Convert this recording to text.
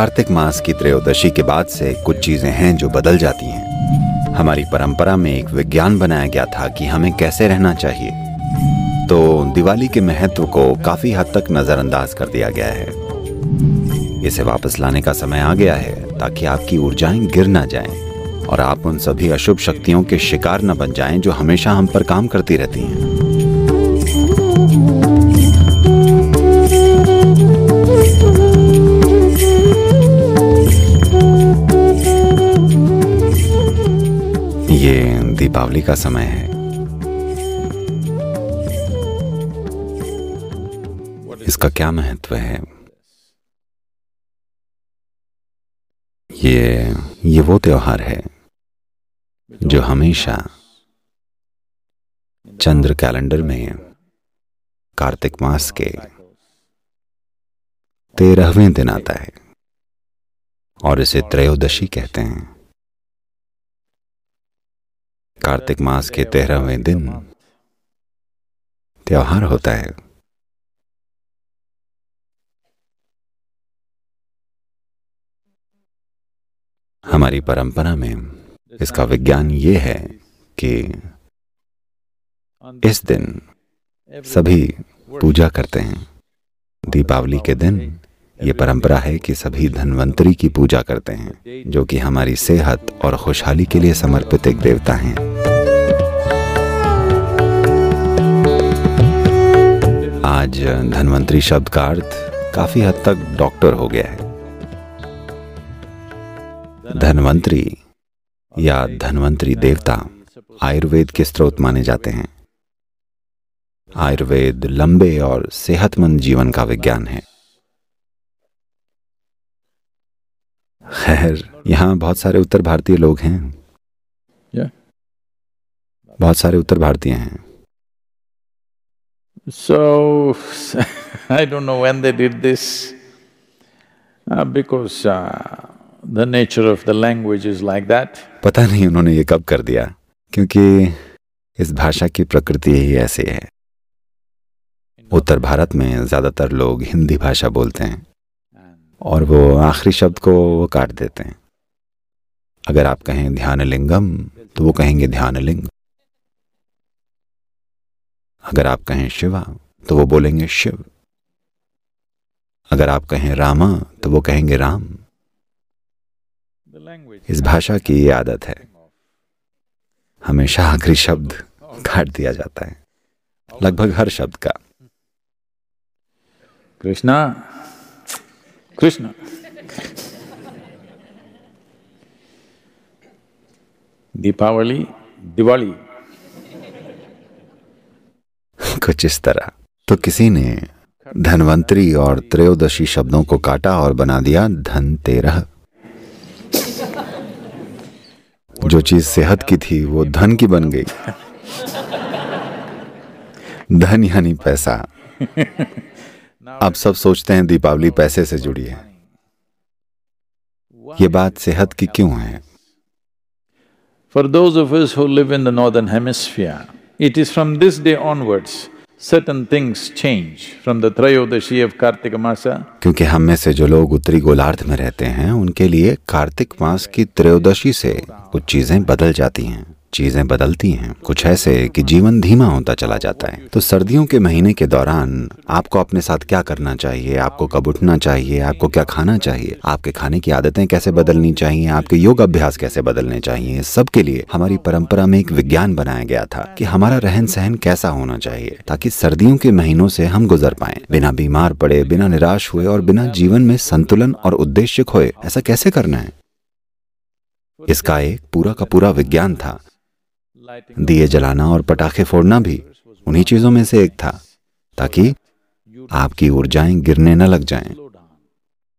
कार्तिक मास की त्रयोदशी के बाद से कुछ चीज़ें हैं जो बदल जाती हैं। हमारी परंपरा में एक विज्ञान बनाया गया था कि हमें कैसे रहना चाहिए। तो दिवाली के महत्व को काफ़ी हद तक नजरअंदाज कर दिया गया है। इसे वापस लाने का समय आ गया है ताकि आपकी ऊर्जाएँ गिर ना जाएँ और आप उन सभी अशुभ शक्तियों के शिकार न बन जाएँ जो हमेशा हम पर काम करती रहती हैं। दीपावली का समय है। इसका क्या महत्व है? ये ये वो त्योहार है, जो हमेशा चंद्र कैलेंडर में, कार्तिक मास के तेरहवें दिन आता है, और इसे त्रयोदशी कहते हैं। कार्तिक मास के तेरहवें दिन त्योहार होता है। हमारी परंपरा में इसका विज्ञान ये है कि इस दिन सभी पूजा करते हैं। दीपावली के दिन ये परंपरा है कि सभी धनवंतरी की पूजा करते हैं, जो कि हमारी सेहत और खुशहाली के लिए समर्पित एक देवता हैं। आज धनवंतरी शब्द का अर्थ काफ़ी हद तक डॉक्टर हो गया है। धनवंतरी या धनवंतरी देवता आयुर्वेद के स्रोत माने जाते हैं। आयुर्वेद लंबे और सेहतमंद जीवन का विज्ञान है। खैर यहाँ बहुत सारे उत्तर भारतीय लोग हैं। बहुत सारे उत्तर भारतीय हैं। So, I don't know when they did this, uh, because uh, the nature of the language is like that. पता नहीं उन्होंने ये कब कर दिया क्योंकि इस भाषा की प्रकृति ही ऐसी है। उत्तर भारत में ज़्यादातर लोग हिंदी भाषा बोलते हैं और वो आखिरी शब्द को वो काट देते हैं। अगर आप कहें ध्यान लिंगम तो वो कहेंगे ध्यान लिंग अगर आप कहें शिवा तो वो बोलेंगे शिव। अगर आप कहें रामा तो वो कहेंगे राम। इस भाषा की ये आदत है। हमेशा आखिरी शब्द काट दिया जाता है। लगभग हर शब्द का। कृष्णा Krishna. दीपावली Diwali. कुछ इस तरह। तो किसी ने धनवंतरी और त्रयोदशी शब्दों को काटा और बना दिया धन तेरह जो चीज़ सेहत की थी वो धन की बन गई। धन यानी पैसा। अब सब सोचते हैं दीपावली पैसे से जुड़ी है। ये बात सेहत की क्यों है? For of us who live in the northern hemisphere, it is from this day onwards, certain things change from the Trayodashi of Kartika Masa. क्योंकि हम में से जो लोग उत्तरी गोलार्ध में रहते हैं, उनके लिए कार्तिक मास की त्रयोदशी से कुछ चीज़ें बदल जाती हैं। चीज़ें बदलती हैं। कुछ ऐसे कि जीवन धीमा होता चला जाता है। तो सर्दियों के महीने के दौरान आपको अपने साथ क्या करना चाहिए? आपको कब उठना चाहिए? आपको क्या खाना चाहिए? आपके खाने की आदतें कैसे बदलनी चाहिए? आपके योग अभ्यास कैसे बदलने चाहिए? सबके लिए हमारी परंपरा में एक विज्ञान बनाया गया था कि हमारा रहन सहन कैसा होना चाहिए, ताकि सर्दियों के महीनों से हम गुजर पाए। बिना बीमार पड़े, बिना निराश हुए और बिना जीवन में संतुलन और उद्देश्य खोए, ऐसा कैसे करना है? इसका एक पूरा का पूरा विज्ञान था। दिए जलाना और पटाखे फोड़ना भी उन्हीं चीज़ों में से एक था, ताकि आपकी ऊर्जाएँ गिरने न लग जाएँ।